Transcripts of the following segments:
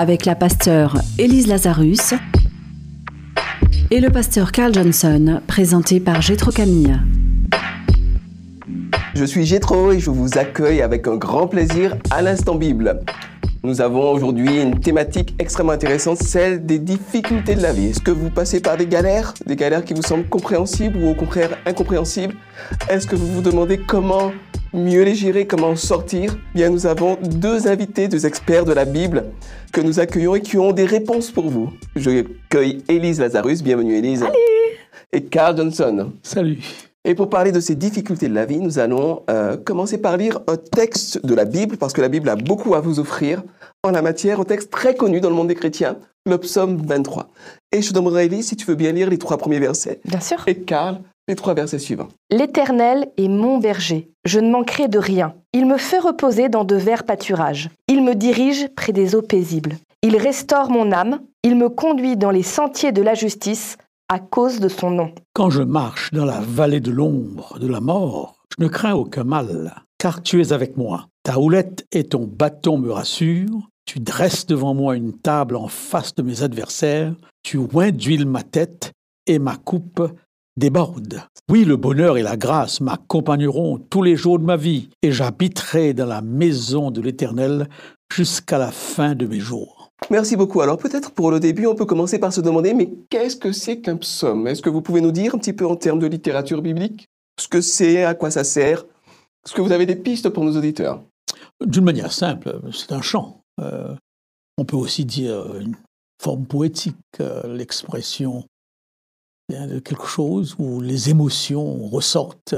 avec la pasteure Élise Lazarus et le pasteur Carl Johnson, présenté par Gétro Camille. Je suis Gétro et je vous accueille avec un grand plaisir à l'Instant Bible. Nous avons aujourd'hui une thématique extrêmement intéressante, celle des difficultés de la vie. Est-ce que vous passez par des galères, des galères qui vous semblent compréhensibles ou au contraire incompréhensibles? Est-ce que vous vous demandez comment mieux les gérer, comment sortir Bien, nous avons deux invités, deux experts de la Bible que nous accueillons et qui ont des réponses pour vous. Je cueille Élise Lazarus, bienvenue Élise. Salut Et Carl Johnson. Salut et pour parler de ces difficultés de la vie, nous allons euh, commencer par lire un texte de la Bible, parce que la Bible a beaucoup à vous offrir en la matière, un texte très connu dans le monde des chrétiens, le psaume 23. Et je te demanderai, Elise, si tu veux bien lire les trois premiers versets. Bien sûr. Et Karl, les trois versets suivants. L'Éternel est mon berger, je ne manquerai de rien. Il me fait reposer dans de verts pâturages. Il me dirige près des eaux paisibles. Il restaure mon âme, il me conduit dans les sentiers de la justice à cause de son nom. Quand je marche dans la vallée de l'ombre de la mort, je ne crains aucun mal, car tu es avec moi. Ta houlette et ton bâton me rassurent. Tu dresses devant moi une table en face de mes adversaires. Tu oins d'huile ma tête et ma coupe déborde. Oui, le bonheur et la grâce m'accompagneront tous les jours de ma vie, et j'habiterai dans la maison de l'Éternel jusqu'à la fin de mes jours. Merci beaucoup. Alors peut-être pour le début, on peut commencer par se demander, mais qu'est-ce que c'est qu'un psaume? Est-ce que vous pouvez nous dire un petit peu en termes de littérature biblique ce que c'est, à quoi ça sert? Est-ce que vous avez des pistes pour nos auditeurs? D'une manière simple, c'est un chant. Euh, on peut aussi dire une forme poétique, euh, l'expression de quelque chose où les émotions ressortent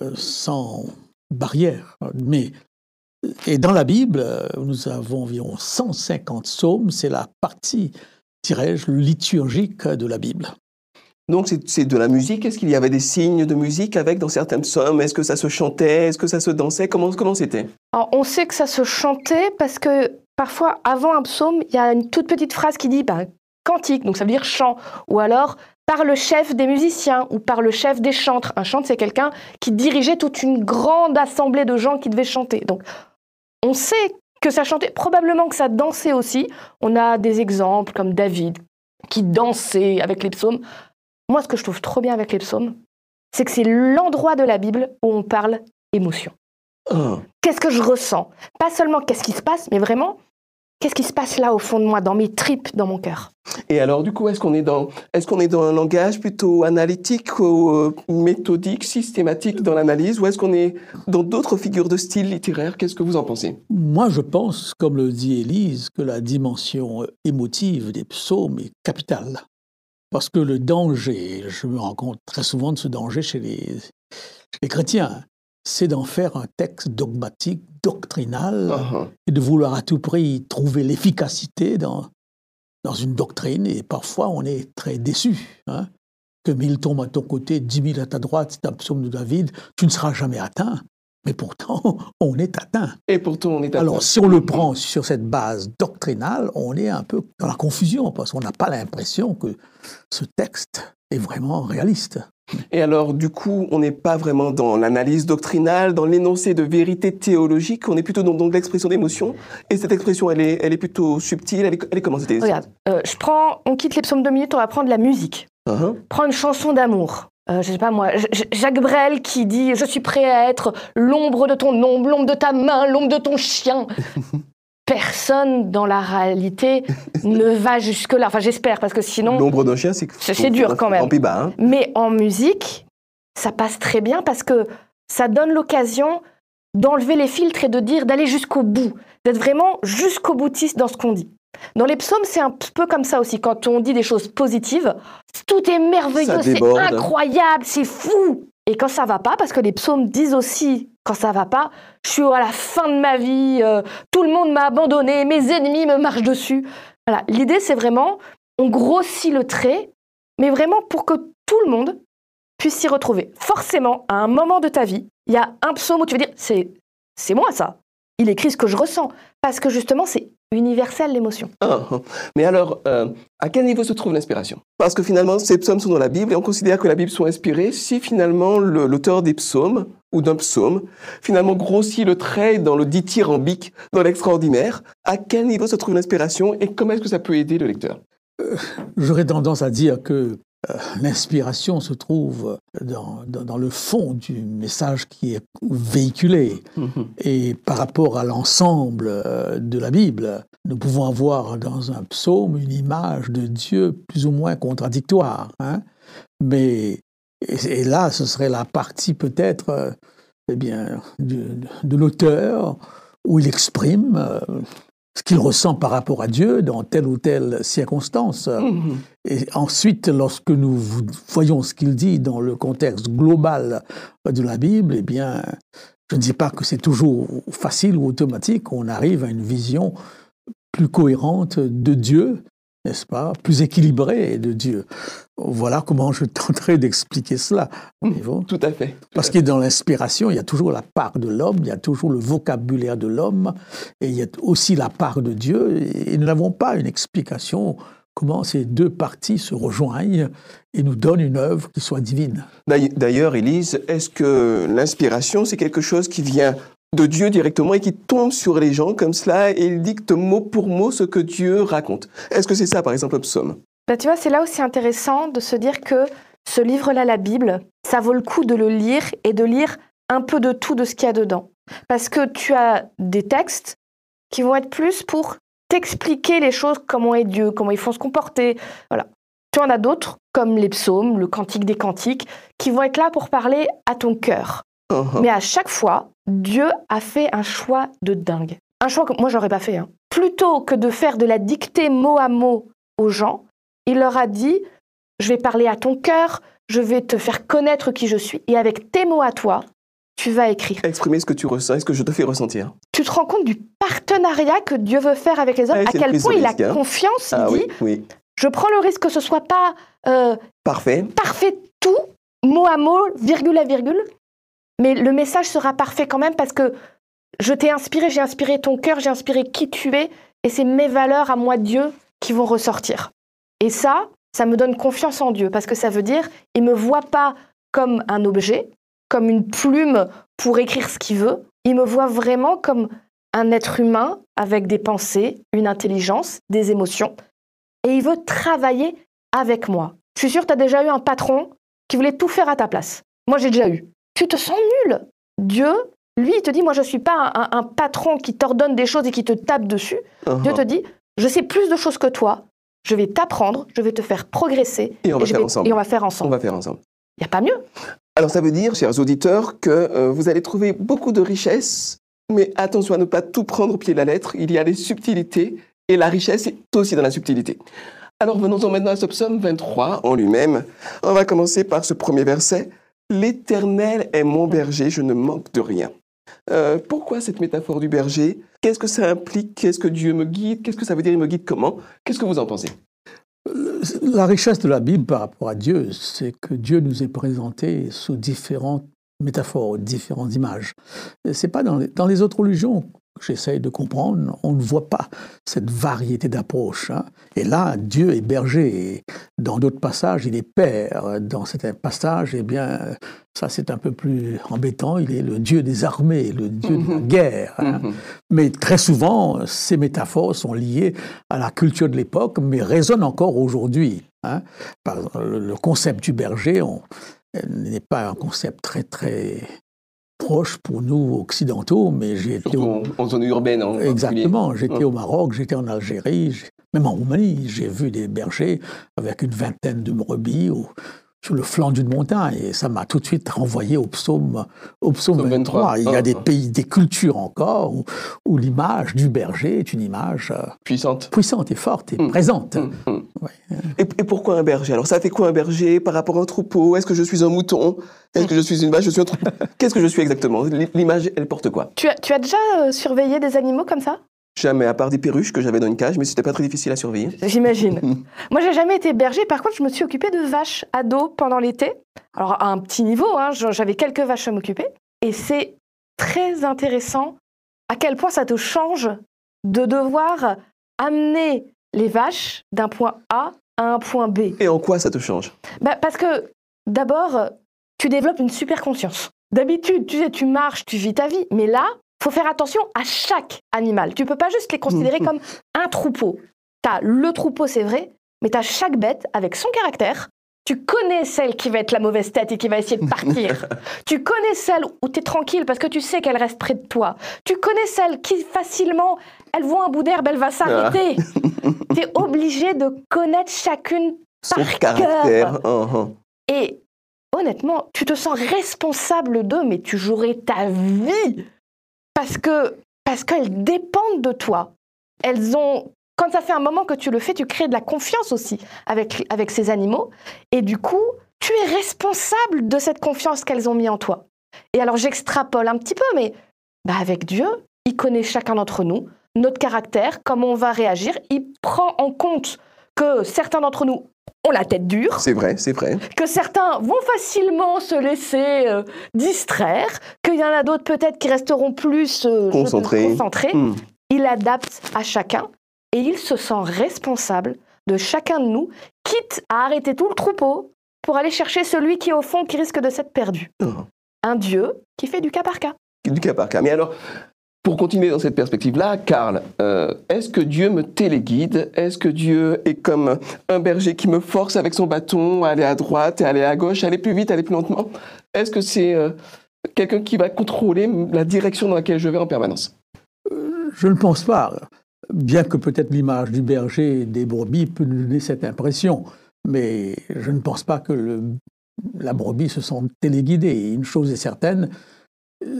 euh, sans barrière. Mais et dans la Bible, nous avons environ 150 psaumes, c'est la partie, dirais-je, liturgique de la Bible. Donc c'est de la musique? Est-ce qu'il y avait des signes de musique avec dans certains psaumes? Est-ce que ça se chantait? Est-ce que ça se dansait? Comment comment c'était? On sait que ça se chantait parce que parfois avant un psaume, il y a une toute petite phrase qui dit ben, cantique, donc ça veut dire chant, ou alors par le chef des musiciens ou par le chef des chantres. Un chantre, c'est quelqu'un qui dirigeait toute une grande assemblée de gens qui devaient chanter. Donc on sait que ça chantait, probablement que ça dansait aussi. On a des exemples comme David qui dansait avec les psaumes. Moi, ce que je trouve trop bien avec les psaumes, c'est que c'est l'endroit de la Bible où on parle émotion. Oh. Qu'est-ce que je ressens? Pas seulement qu'est-ce qui se passe, mais vraiment Qu'est-ce qui se passe là au fond de moi, dans mes tripes, dans mon cœur? Et alors, du coup, est-ce qu'on est dans, est-ce qu'on est dans un langage plutôt analytique ou euh, méthodique, systématique dans l'analyse, ou est-ce qu'on est dans d'autres figures de style littéraire? Qu'est-ce que vous en pensez? Moi, je pense, comme le dit Élise, que la dimension euh, émotive des psaumes est capitale. Parce que le danger, je me rends compte très souvent de ce danger chez les, chez les chrétiens, c'est d'en faire un texte dogmatique, doctrinal, uh-huh. et de vouloir à tout prix trouver l'efficacité dans, dans une doctrine. Et parfois, on est très déçu. Hein. que mille tombent à ton côté, dix mille à ta droite, c'est un psaume de David, tu ne seras jamais atteint. Mais pourtant, on est atteint. Et pourtant, on est atteint. Alors, si on le prend sur cette base doctrinale, on est un peu dans la confusion, parce qu'on n'a pas l'impression que ce texte est vraiment réaliste. Et alors, du coup, on n'est pas vraiment dans l'analyse doctrinale, dans l'énoncé de vérité théologique, on est plutôt dans, l'expression d'émotion. Et cette expression, elle est, elle est plutôt subtile. Elle est, elle est comment c'était Regarde, euh, je prends, on quitte les psaumes deux minutes, on va prendre la musique. Uh-huh. Prends une chanson d'amour. Euh, je sais pas moi, Jacques Brel qui dit Je suis prêt à être l'ombre de ton ombre, l'ombre de ta main, l'ombre de ton chien. personne dans la réalité ne va jusque-là. Enfin, j'espère, parce que sinon. L'ombre d'un chien, c'est C'est dur quand même. bas, hein. Mais en musique, ça passe très bien parce que ça donne l'occasion d'enlever les filtres et de dire, d'aller jusqu'au bout, d'être vraiment jusqu'au boutiste dans ce qu'on dit. Dans les psaumes, c'est un peu comme ça aussi. Quand on dit des choses positives, tout est merveilleux, c'est incroyable, c'est fou. Et quand ça va pas, parce que les psaumes disent aussi quand ça va pas, je suis à la fin de ma vie, euh, tout le monde m'a abandonné, mes ennemis me marchent dessus. Voilà, l'idée c'est vraiment on grossit le trait, mais vraiment pour que tout le monde puisse s'y retrouver. Forcément, à un moment de ta vie, il y a un psaume où tu vas dire c'est c'est moi ça. Il écrit ce que je ressens parce que justement c'est universel l'émotion. Ah, ah. mais alors, euh, à quel niveau se trouve l'inspiration? Parce que finalement, ces psaumes sont dans la Bible et on considère que la Bible sont inspirées si finalement le- l'auteur des psaumes ou d'un psaume finalement grossit le trait dans le dithyrambique, dans l'extraordinaire. À quel niveau se trouve l'inspiration et comment est-ce que ça peut aider le lecteur? J'aurais tendance à dire que euh, l'inspiration se trouve dans, dans- dans le fond du message qui est véhiculé. Et par rapport à l'ensemble euh, de la Bible, nous pouvons avoir dans un psaume une image de Dieu plus ou moins contradictoire. hein. Mais et, et là, ce serait la partie peut-être euh, eh bien, de, l'auteur où il exprime euh, ce qu'il ressent par rapport à Dieu dans telle ou telle circonstance. Mhm. Et ensuite, lorsque nous voyons ce qu'il dit dans le contexte global de la Bible, eh bien, je ne dis pas que c'est toujours facile ou automatique, on arrive à une vision plus cohérente de Dieu, n'est-ce pas, plus équilibrée de Dieu. Voilà comment je tenterai d'expliquer cela. voyez-vous. Tout à fait. Parce que dans l'inspiration, il y a toujours la part de l'homme, il y a toujours le vocabulaire de l'homme, et il y a aussi la part de Dieu. Et nous n'avons pas une explication comment ces deux parties se rejoignent et nous donnent une œuvre qui soit divine. D'ailleurs- D'ailleurs, Élise, est-ce que l'inspiration, c'est quelque chose qui vient de Dieu directement et qui tombe sur les gens comme cela et il dicte mot pour mot ce que Dieu raconte Est-ce que c'est ça, par exemple, le psaume? Bah, tu vois, c'est là aussi intéressant de se dire que ce livre-là, la Bible, ça vaut le coup de le lire et de lire un peu de tout de ce qu'il y a dedans. Parce que tu as des textes qui vont être plus pour t'expliquer les choses, comment est Dieu, comment il faut se comporter. Voilà. Tu en as d'autres, comme les psaumes, le cantique des cantiques, qui vont être là pour parler à ton cœur. Mais à chaque fois, Dieu a fait un choix de dingue. Un choix que moi, j'aurais pas fait. hein. Plutôt que de faire de la dictée mot à mot aux gens, il leur a dit Je vais parler à ton cœur, je vais te faire connaître qui je suis, et avec tes mots à toi, tu vas écrire. Exprimer ce que tu ressens et ce que je te fais ressentir. Tu te rends compte du partenariat que Dieu veut faire avec les hommes, Ouais, à quel point il a hein. confiance. Il Ah dit oui, oui. Je prends le risque que ce soit pas euh, Parfait. parfait tout, mot à mot, virgule à virgule, mais le message sera parfait quand même parce que je t'ai inspiré, j'ai inspiré ton cœur, j'ai inspiré qui tu es, et c'est mes valeurs à moi, Dieu, qui vont ressortir. Et ça, ça me donne confiance en Dieu parce que ça veut dire, il me voit pas comme un objet, comme une plume pour écrire ce qu'il veut, il me voit vraiment comme un être humain avec des pensées, une intelligence, des émotions, et il veut travailler avec moi. Je suis sûre tu as déjà eu un patron qui voulait tout faire à ta place. Moi, j'ai déjà eu. Tu te sens nul. Dieu, lui, il te dit, moi, je ne suis pas un, patron qui t'ordonne des choses et qui te tape dessus. Uh-huh. Dieu te dit, je sais plus de choses que toi, je vais t'apprendre, je vais te faire progresser. Et on va faire vais- ensemble. Et on va faire On ensemble. va faire ensemble. Il n'y a pas mieux. Alors ça veut dire, chers auditeurs, que euh, vous allez trouver beaucoup de richesses, mais attention à ne pas tout prendre au pied de la lettre. Il y a des subtilités et la richesse est aussi dans la subtilité. Alors venons-en maintenant à ce psaume 23 en lui-même. On va commencer par ce premier verset. L'Éternel est mon berger, je ne manque de rien. Euh, pourquoi cette métaphore du berger? Qu'est-ce que ça implique? Qu'est-ce que Dieu me guide? Qu'est-ce que ça veut dire? Il me guide comment? Qu'est-ce que vous en pensez? La richesse de la Bible par rapport à Dieu, c'est que Dieu nous est présenté sous différentes métaphores, différentes images. C'est pas dans les, dans les autres religions j'essaye de comprendre, on ne voit pas cette variété d'approches. hein. Et là, Dieu est berger. Et dans d'autres passages, il est père. Dans certains passages, eh bien, ça c'est un peu plus embêtant. Il est le Dieu des armées, le Dieu de la guerre. hein. Mhm. Mais très souvent, ces métaphores sont liées à la culture de l'époque, mais résonnent encore aujourd'hui. hein. Par exemple, le le concept du berger on- n'est pas un concept très très proche pour nous occidentaux, mais j'ai été au, en, zone urbaine. En exactement, j'étais Ouais. au Maroc, j'étais en Algérie, même en Roumanie, j'ai vu des bergers avec une vingtaine de brebis sur le flanc d'une montagne, et ça m'a tout de suite renvoyé au psaume, au psaume Psaume 23. 23. Il y a Ah, des ah. pays, des cultures encore où, où l'image du berger est une image euh, Puissante. puissante et forte et Mm. présente. Ouais. Et, et pourquoi un berger? Alors ça fait quoi un berger par rapport à un troupeau? Est-ce que je suis un mouton? Est-ce que je suis une vache? Je suis un troupeau? Qu'est-ce que je suis exactement? L'image, elle porte quoi? Tu as, tu as déjà euh, surveillé des animaux comme ça? Jamais, à part des perruches que j'avais dans une cage, mais c'était pas très difficile à surveiller. J'imagine. Moi, j'ai jamais été berger. Par contre, je me suis occupée de vaches à dos pendant l'été. Alors, à un petit niveau, hein, j'avais quelques vaches à m'occuper. Et c'est très intéressant à quel point ça te change de devoir amener les vaches d'un point A à un point B. Et en quoi ça te change? Bah, Parce que d'abord, tu développes une super conscience. D'habitude, tu sais, tu marches, tu vis ta vie, mais là, faut faire attention à chaque animal. Tu peux pas juste les considérer comme un troupeau. Tu as le troupeau, c'est vrai, mais tu as chaque bête avec son caractère. Tu connais celle qui va être la mauvaise tête et qui va essayer de partir. tu connais celle où tu es tranquille parce que tu sais qu'elle reste près de toi. Tu connais celle qui facilement, elle voit un bout d'herbe, elle va s'arrêter. Ah. tu es obligé de connaître chacune son par caractère. Uh-huh. Et honnêtement, tu te sens responsable d'eux, mais tu jouerais ta vie parce que parce qu'elles dépendent de toi. Elles ont quand ça fait un moment que tu le fais, tu crées de la confiance aussi avec, avec ces animaux. Et du coup, tu es responsable de cette confiance qu'elles ont mis en toi. Et alors j'extrapole un petit peu, mais bah avec Dieu, il connaît chacun d'entre nous, notre caractère, comment on va réagir. Il prend en compte que certains d'entre nous ont la tête dure. C'est vrai, c'est vrai. Que certains vont facilement se laisser euh, distraire, qu'il y en a d'autres peut-être qui resteront plus euh, concentrés. Hmm. Il adapte à chacun et il se sent responsable de chacun de nous, quitte à arrêter tout le troupeau pour aller chercher celui qui, au fond, qui risque de s'être perdu. Oh. Un Dieu qui fait du cas par cas. Du cas par cas. Mais alors, pour continuer dans cette perspective-là, Karl, euh, est-ce que Dieu me téléguide? Est-ce que Dieu est comme un berger qui me force avec son bâton à aller à droite et aller à gauche, aller plus vite, aller plus lentement? Est-ce que c'est euh, quelqu'un qui va contrôler la direction dans laquelle je vais en permanence? Euh, Je ne pense pas, bien que peut-être l'image du berger et des brebis peut nous donner cette impression, mais je ne pense pas que la brebis se sente téléguidée. Une chose est certaine,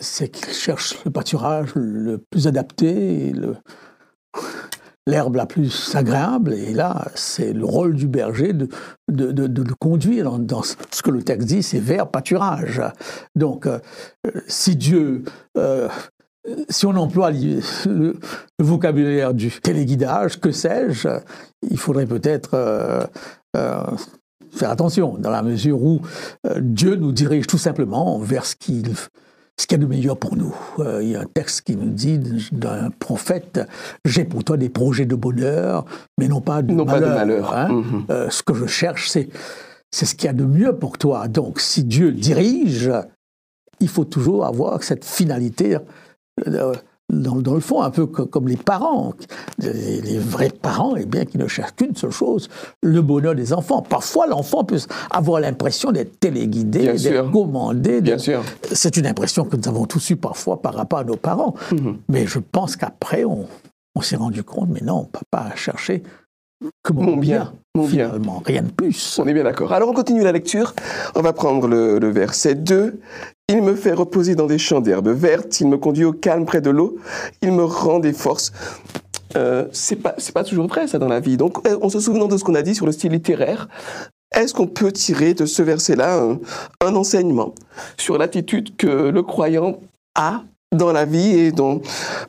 c'est qu'il cherche le pâturage le plus adapté, l'herbe la plus agréable. Et là, c'est le rôle du berger de, le conduire dans, ce que le texte dit, c'est vers pâturage. Donc, euh, si Dieu... Euh, si on emploie le, vocabulaire du téléguidage, que sais-je, il faudrait peut-être euh, faire attention, dans la mesure où Dieu nous dirige tout simplement vers ce qu'il ce qu'il y a de meilleur pour nous. Euh, il y a un texte qui nous dit d'un prophète J'ai pour toi des projets de bonheur, mais non pas de non malheur. Pas de malheur. Hein. Mhm. Euh, ce que je cherche, c'est c'est ce qu'il y a de mieux pour toi. Donc, si Dieu dirige, il faut toujours avoir cette finalité. Euh, dans, le fond, un peu comme les parents. Les, vrais parents, eh bien, qui ne cherchent qu'une seule chose, le bonheur des enfants. Parfois, l'enfant peut avoir l'impression d'être téléguidé, d'être commandé. Bien sûr. C'est une impression que nous avons tous eue parfois par rapport à nos parents. Mhm. Mais je pense qu'après, on, on s'est rendu compte, mais non, papa a cherché que mon, bien, mon finalement, rien de plus. On est bien d'accord. Alors on continue la lecture. On va prendre le, le verset 2. Il me fait reposer dans des champs d'herbes vertes, il me conduit au calme près de l'eau, il me rend des forces. Euh, c'est pas, pas toujours vrai ça dans la vie. Donc en se souvenant de ce qu'on a dit sur le style littéraire, est-ce qu'on peut tirer de ce verset-là un, un enseignement sur l'attitude que le croyant a dans la vie et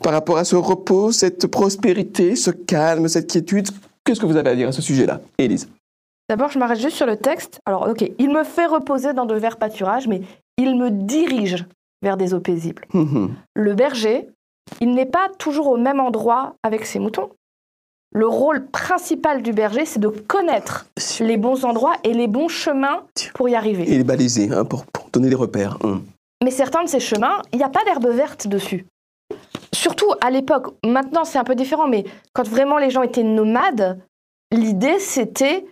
par rapport à ce repos, cette prospérité, ce calme, cette quiétude? Qu'est-ce que vous avez à dire à ce sujet-là, Élise? D'abord, je m'arrête juste sur le texte. Alors, ok, il me fait reposer dans de verts pâturages, mais il me dirige vers des eaux paisibles. Mhm. Le berger, il n'est pas toujours au même endroit avec ses moutons. Le rôle principal du berger, c'est de connaître les bons endroits et les bons chemins pour y arriver. Et les baliser, hein, pour, donner des repères. Hein. Mais certains de ces chemins, il n'y a pas d'herbe verte dessus surtout à l'époque, maintenant c'est un peu différent, mais quand vraiment les gens étaient nomades, l'idée c'était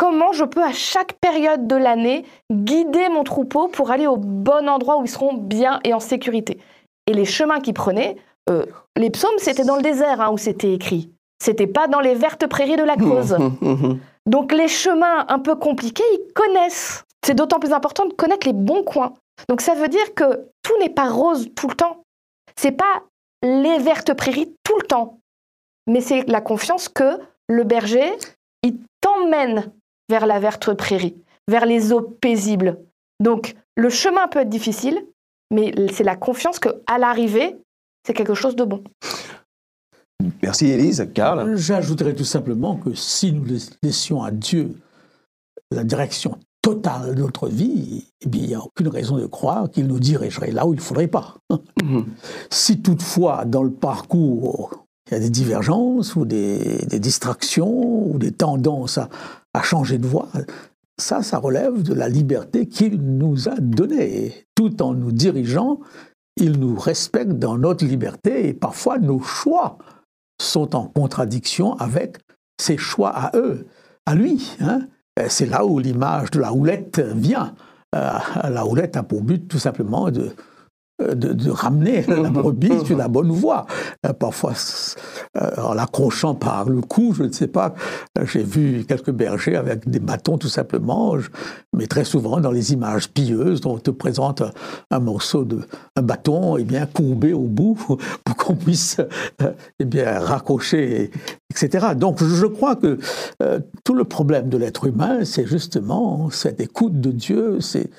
comment je peux à chaque période de l'année guider mon troupeau pour aller au bon endroit où ils seront bien et en sécurité. Et les chemins qu'ils prenaient, euh, les psaumes c'était dans le désert hein, où c'était écrit. C'était pas dans les vertes prairies de la Creuse. Donc les chemins un peu compliqués, ils connaissent. C'est d'autant plus important de connaître les bons coins. Donc ça veut dire que tout n'est pas rose tout le temps. C'est pas les vertes prairies tout le temps. Mais c'est la confiance que le berger, il t'emmène vers la verte prairie, vers les eaux paisibles. Donc, le chemin peut être difficile, mais c'est la confiance que à l'arrivée, c'est quelque chose de bon. Merci Élise. Karl J'ajouterais tout simplement que si nous laissions à Dieu la direction totale de notre vie, eh bien, il n'y a aucune raison de croire qu'il nous dirigerait là où il ne faudrait pas. Mhm. Si toutefois, dans le parcours, il y a des divergences ou des, distractions ou des tendances à, changer de voie, ça, ça relève de la liberté qu'il nous a donnée. Tout en nous dirigeant, il nous respecte dans notre liberté et parfois nos choix sont en contradiction avec ses choix à eux, à lui. Hein. C'est là où l'image de la houlette vient. Euh, la houlette a pour but tout simplement de, de, ramener la brebis sur la bonne voie. Euh, parfois, euh, en l'accrochant par le cou, je ne sais pas, j'ai vu quelques bergers avec des bâtons tout simplement, mais très souvent dans les images pieuses, on te présente un morceau de un bâton et eh bien courbé au bout pour qu'on puisse euh, eh bien raccrocher, etc. Donc je crois que tout le problème de l'être humain, c'est justement cette écoute de Dieu, c'est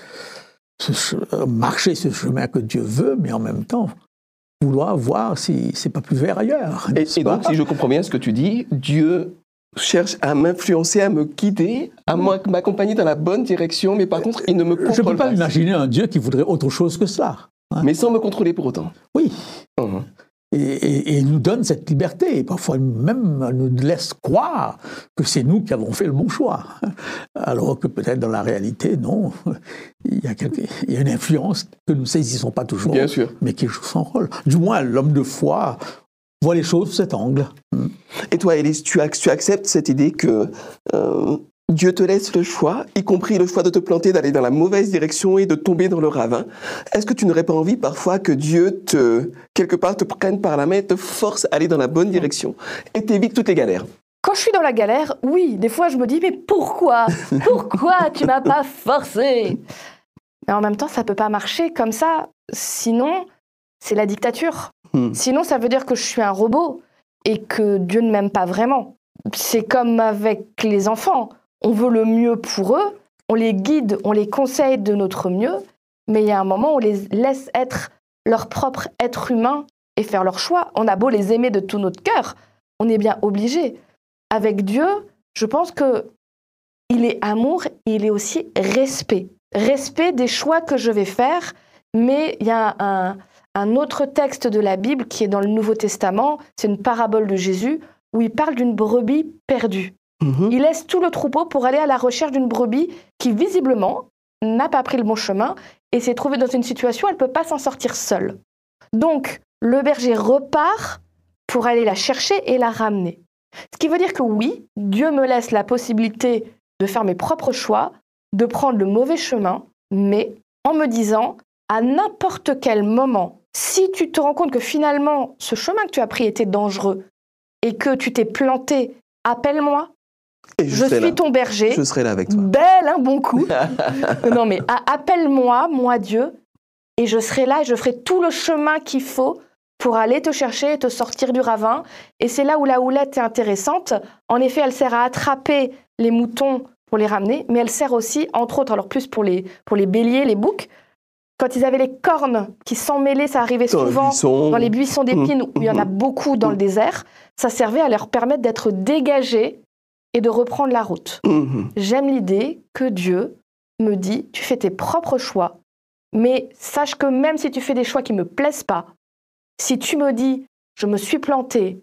euh, marcher ce chemin que Dieu veut, mais en même temps vouloir voir si c'est pas plus vert ailleurs. Et, donc, si je comprends bien ce que tu dis, Dieu cherche à m'influencer, à me guider, à m'accompagner dans la bonne direction, mais par contre, il ne me contrôle pas. Je ne peux pas, imaginer un Dieu qui voudrait autre chose que cela. Hein. Mais sans me contrôler pour autant. Oui. Mmh et, et, nous donne cette liberté. Et parfois même nous laisse croire que c'est nous qui avons fait le bon choix. Alors que peut-être dans la réalité, non. Il y a, il y a une influence que nous ne saisissons pas toujours, Bien sûr. mais qui joue son rôle. Du moins, l'homme de foi voit les choses sous cet angle. Et toi, Élise, tu, tu acceptes cette idée que euh, Dieu te laisse le choix, y compris le choix de te planter, d'aller dans la mauvaise direction et de tomber dans le ravin. Est-ce que tu n'aurais pas envie parfois que Dieu te, quelque part, te prenne par la main et te force à aller dans la bonne direction et t'évite toutes les galères? Quand je suis dans la galère, oui, des fois je me dis mais pourquoi? Pourquoi tu m'as pas forcé? Mais en même temps, ça peut pas marcher comme ça. Sinon, c'est la dictature. Hmm. Sinon, ça veut dire que je suis un robot et que Dieu ne m'aime pas vraiment. C'est comme avec les enfants on veut le mieux pour eux, on les guide, on les conseille de notre mieux, mais il y a un moment où on les laisse être leur propre être humain et faire leur choix. On a beau les aimer de tout notre cœur, on est bien obligé. Avec Dieu, je pense que il est amour et il est aussi respect. Respect des choix que je vais faire, mais il y a un, un autre texte de la Bible qui est dans le Nouveau Testament, c'est une parabole de Jésus, où il parle d'une brebis perdue. Mhm. Il laisse tout le troupeau pour aller à la recherche d'une brebis qui, visiblement, n'a pas pris le bon chemin et s'est trouvée dans une situation où elle ne peut pas s'en sortir seule. Donc, le berger repart pour aller la chercher et la ramener. Ce qui veut dire que oui, Dieu me laisse la possibilité de faire mes propres choix, de prendre le mauvais chemin, mais en me disant, à n'importe quel moment, si tu te rends compte que finalement ce chemin que tu as pris était dangereux et que tu t'es planté, appelle-moi, je, suis ton berger. Je serai là avec toi. Belle, un bon coup. non, mais appelle-moi, moi Dieu, et je serai là et je ferai tout le chemin qu'il faut pour aller te chercher et te sortir du ravin. Et c'est là où la houlette est intéressante. En effet, elle sert à attraper les moutons pour les ramener, mais elle sert aussi, entre autres, alors plus pour les, pour les béliers, les boucs, quand ils avaient les cornes qui s'emmêlaient, ça arrivait souvent dans les buissons d'épines mmh. où il y en a beaucoup dans le désert, ça servait à leur permettre d'être dégagés et de reprendre la route. Mhm. J'aime l'idée que Dieu me dit, tu fais tes propres choix, mais sache que même si tu fais des choix qui ne me plaisent pas, si tu me dis, je me suis planté,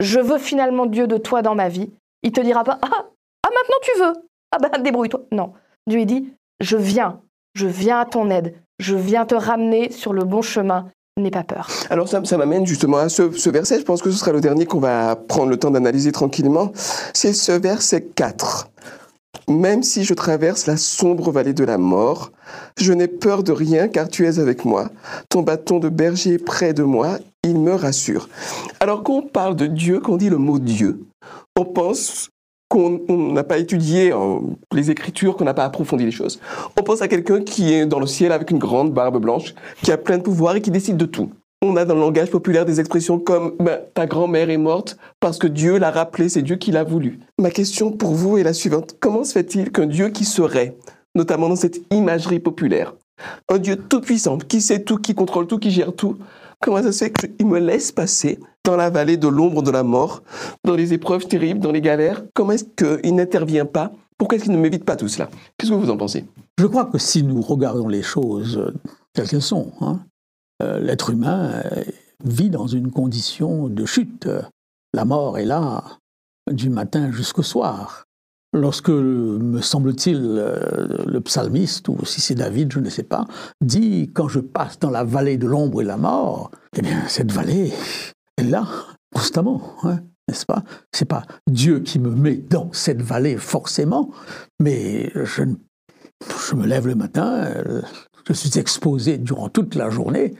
je veux finalement Dieu de toi dans ma vie, il te dira pas, ah, ah maintenant tu veux, ah ben débrouille-toi. Non, Dieu dit, je viens, je viens à ton aide, je viens te ramener sur le bon chemin, n'aie pas peur. Alors ça, m'amène justement à ce, ce, verset, je pense que ce sera le dernier qu'on va prendre le temps d'analyser tranquillement. C'est ce verset 4. Même si je traverse la sombre vallée de la mort, je n'ai peur de rien car tu es avec moi. Ton bâton de berger est près de moi, il me rassure. Alors quand on parle de Dieu, quand on dit le mot Dieu, on pense qu'on n'a pas étudié les Écritures, qu'on n'a pas approfondi les choses. On pense à quelqu'un qui est dans le ciel avec une grande barbe blanche, qui a plein de pouvoir et qui décide de tout. On a dans le langage populaire des expressions comme ben, ta grand-mère est morte parce que Dieu l'a rappelé, c'est Dieu qui l'a voulu. Ma question pour vous est la suivante. Comment se fait-il qu'un Dieu qui serait, notamment dans cette imagerie populaire, un Dieu tout-puissant, qui sait tout, qui contrôle tout, qui gère tout, Comment ça se fait qu'il me laisse passer dans la vallée de l'ombre de la mort, dans les épreuves terribles, dans les galères? Comment est-ce qu'il n'intervient pas? Pourquoi est-ce qu'il ne m'évite pas tout cela? Qu'est-ce que vous en pensez? Je crois que si nous regardons les choses telles qu'elles sont, hein, euh, l'être humain euh, vit dans une condition de chute. La mort est là du matin jusqu'au soir. Lorsque, me semble-t-il, euh, le psalmiste, ou si c'est David, je ne sais pas, dit Quand je passe dans la vallée de l'ombre et la mort, eh bien, cette vallée est là, constamment, hein, n'est-ce pas? C'est pas Dieu qui me met dans cette vallée forcément, mais je, je me lève le matin, je suis exposé durant toute la journée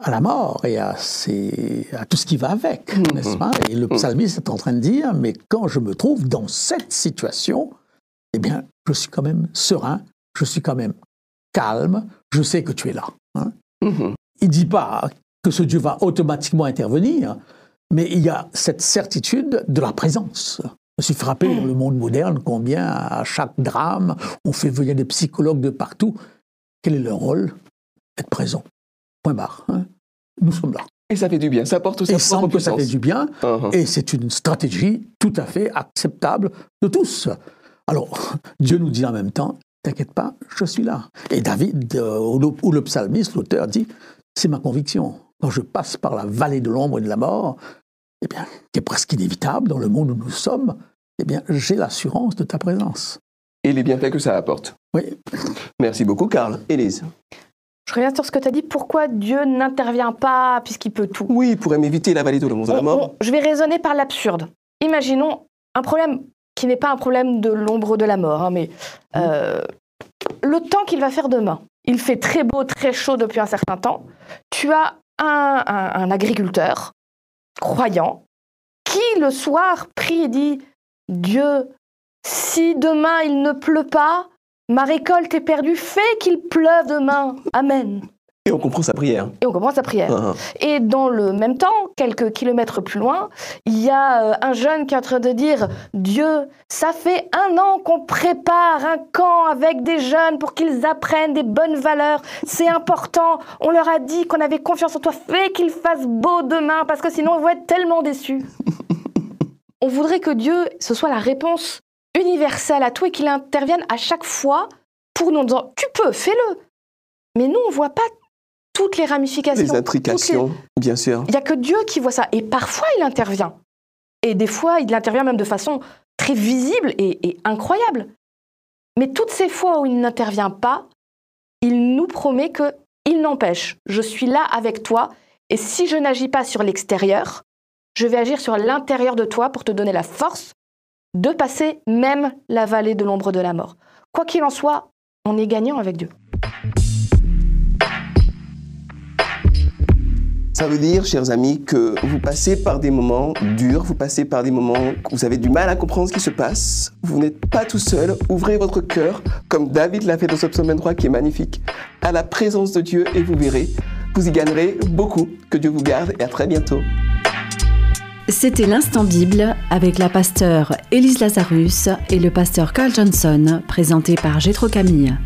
à la mort et à, à tout ce qui va avec, mmh, n'est-ce pas? Et le mmh. psalmiste est en train de dire, mais quand je me trouve dans cette situation, eh bien, je suis quand même serein, je suis quand même calme, je sais que tu es là. Hein. Il ne dit pas que ce Dieu va automatiquement intervenir, mais il y a cette certitude de la présence. Je suis frappé dans le monde moderne combien à chaque drame, on fait venir des psychologues de partout. Quel est leur rôle? Être présent. Point barre. Hein. Nous sommes là. Et ça fait du bien, ça apporte aussi Et semble que ça fait du bien, uh-huh. et c'est une stratégie tout à fait acceptable de tous. Alors, Dieu nous dit en même temps, t'inquiète pas, je suis là. Et David, euh, ou, le, psalmiste, l'auteur, dit, c'est ma conviction. Quand je passe par la vallée de l'ombre et de la mort, eh bien, qui est presque inévitable dans le monde où nous sommes, eh bien, j'ai l'assurance de ta présence. Et les bienfaits que ça apporte. Oui. Merci beaucoup, Karl. Élise je reviens sur ce que tu as dit. Pourquoi Dieu n'intervient pas puisqu'il peut tout? Oui, il pourrait m'éviter la vallée de l'ombre de la mort. je vais raisonner par l'absurde. Imaginons un problème qui n'est pas un problème de l'ombre de la mort, hein, mais euh, le temps qu'il va faire demain. Il fait très beau, très chaud depuis un certain temps. Tu as un, agriculteur croyant qui le soir prie et dit Dieu, si demain il ne pleut pas, Ma récolte est perdue, fais qu'il pleuve demain. Amen. Et on comprend sa prière. Et on comprend sa prière. Ah, ah. Et dans le même temps, quelques kilomètres plus loin, il y a euh, un jeune qui est en train de dire Dieu, ça fait un an qu'on prépare un camp avec des jeunes pour qu'ils apprennent des bonnes valeurs. C'est important. On leur a dit qu'on avait confiance en toi. Fais qu'il fasse beau demain parce que sinon on va être tellement déçus. on voudrait que Dieu, ce soit la réponse universel à tout et qu'il intervienne à chaque fois pour nous dire Tu peux, fais-le. Mais nous, on ne voit pas toutes les ramifications. Les intrications, bien sûr. Il n'y a que Dieu qui voit ça. Et parfois, il intervient. Et des fois, il intervient même de façon très visible et, et incroyable. Mais toutes ces fois où il n'intervient pas, il nous promet que il n'empêche, je suis là avec toi, et si je n'agis pas sur l'extérieur, je vais agir sur l'intérieur de toi pour te donner la force de passer même la vallée de l'ombre de la mort. Quoi qu'il en soit, on est gagnant avec Dieu. Ça veut dire, chers amis, que vous passez par des moments durs, vous passez par des moments où vous avez du mal à comprendre ce qui se passe. Vous n'êtes pas tout seul. Ouvrez votre cœur, comme David l'a fait dans ce psaume 23 qui est magnifique, à la présence de Dieu et vous verrez, vous y gagnerez beaucoup. Que Dieu vous garde et à très bientôt. C'était l'instant Bible avec la pasteur Elise Lazarus et le pasteur Carl Johnson, présenté par Gétro Camille.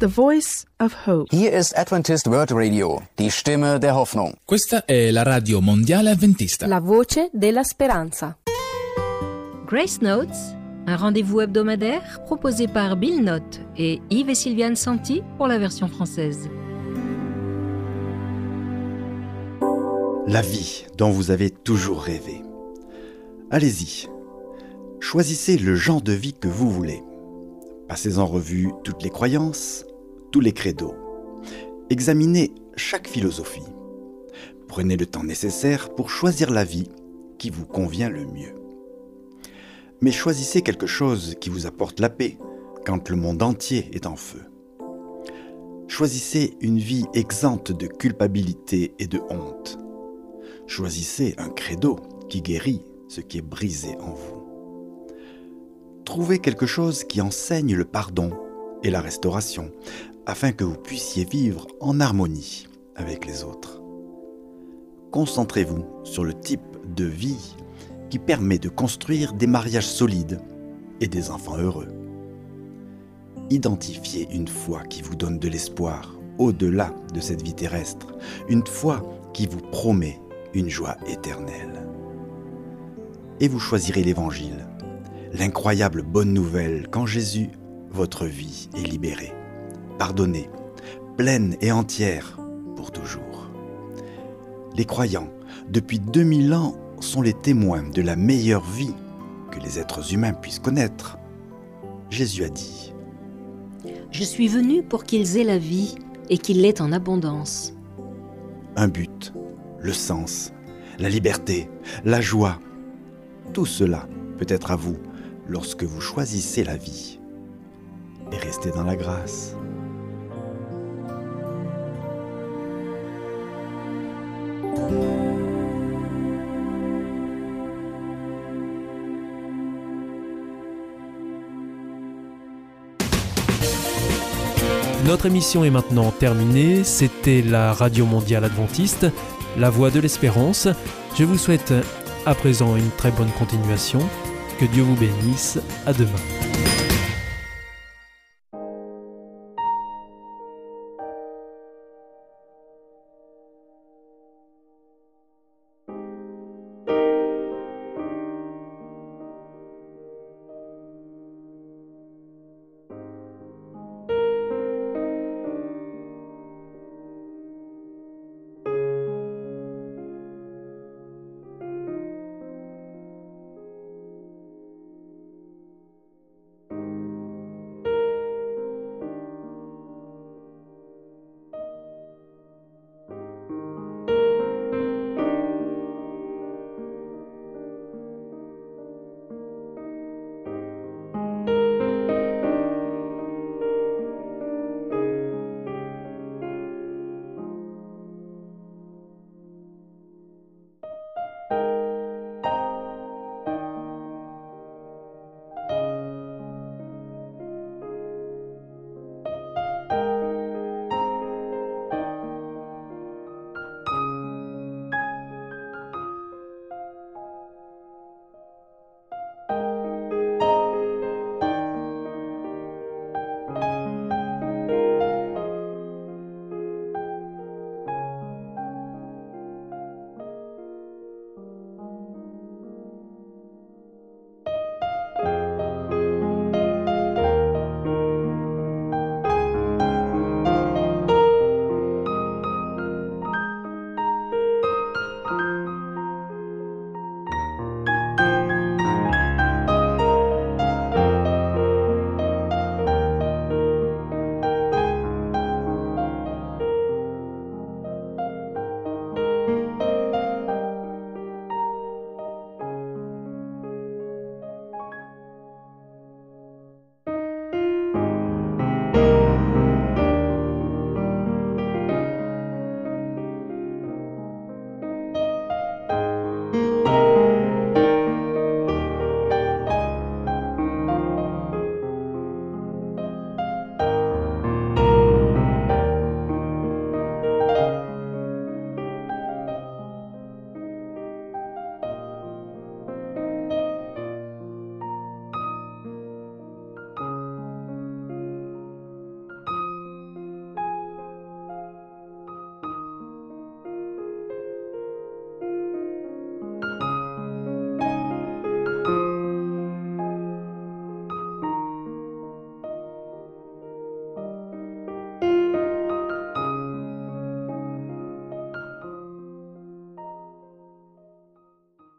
The Voice of Hope. Hier ist Adventist World Radio, die Stimme der Hoffnung. Questa è la radio mondiale adventista. La voce della speranza. Grace Notes, un rendez-vous hebdomadaire proposé par Bill Note et Yves et Sylviane Santi pour la version française. La vie dont vous avez toujours rêvé. Allez-y, choisissez le genre de vie que vous voulez. Passez en revue toutes les croyances, tous les credos. Examinez chaque philosophie. Prenez le temps nécessaire pour choisir la vie qui vous convient le mieux. Mais choisissez quelque chose qui vous apporte la paix quand le monde entier est en feu. Choisissez une vie exempte de culpabilité et de honte Choisissez un credo qui guérit ce qui est brisé en vous. Trouvez quelque chose qui enseigne le pardon et la restauration, afin que vous puissiez vivre en harmonie avec les autres. Concentrez-vous sur le type de vie qui permet de construire des mariages solides et des enfants heureux. Identifiez une foi qui vous donne de l'espoir au-delà de cette vie terrestre, une foi qui vous promet une joie éternelle. Et vous choisirez l'Évangile, l'incroyable bonne nouvelle quand Jésus, votre vie est libérée, pardonnée, pleine et entière pour toujours. Les croyants, depuis 2000 ans, sont les témoins de la meilleure vie que les êtres humains puissent connaître. Jésus a dit Je suis venu pour qu'ils aient la vie et qu'ils l'aient en abondance. Un but, le sens, la liberté, la joie, tout cela peut être à vous lorsque vous choisissez la vie et restez dans la grâce. Notre émission est maintenant terminée. C'était la Radio Mondiale Adventiste, la voix de l'espérance. Je vous souhaite à présent une très bonne continuation. Que Dieu vous bénisse. À demain.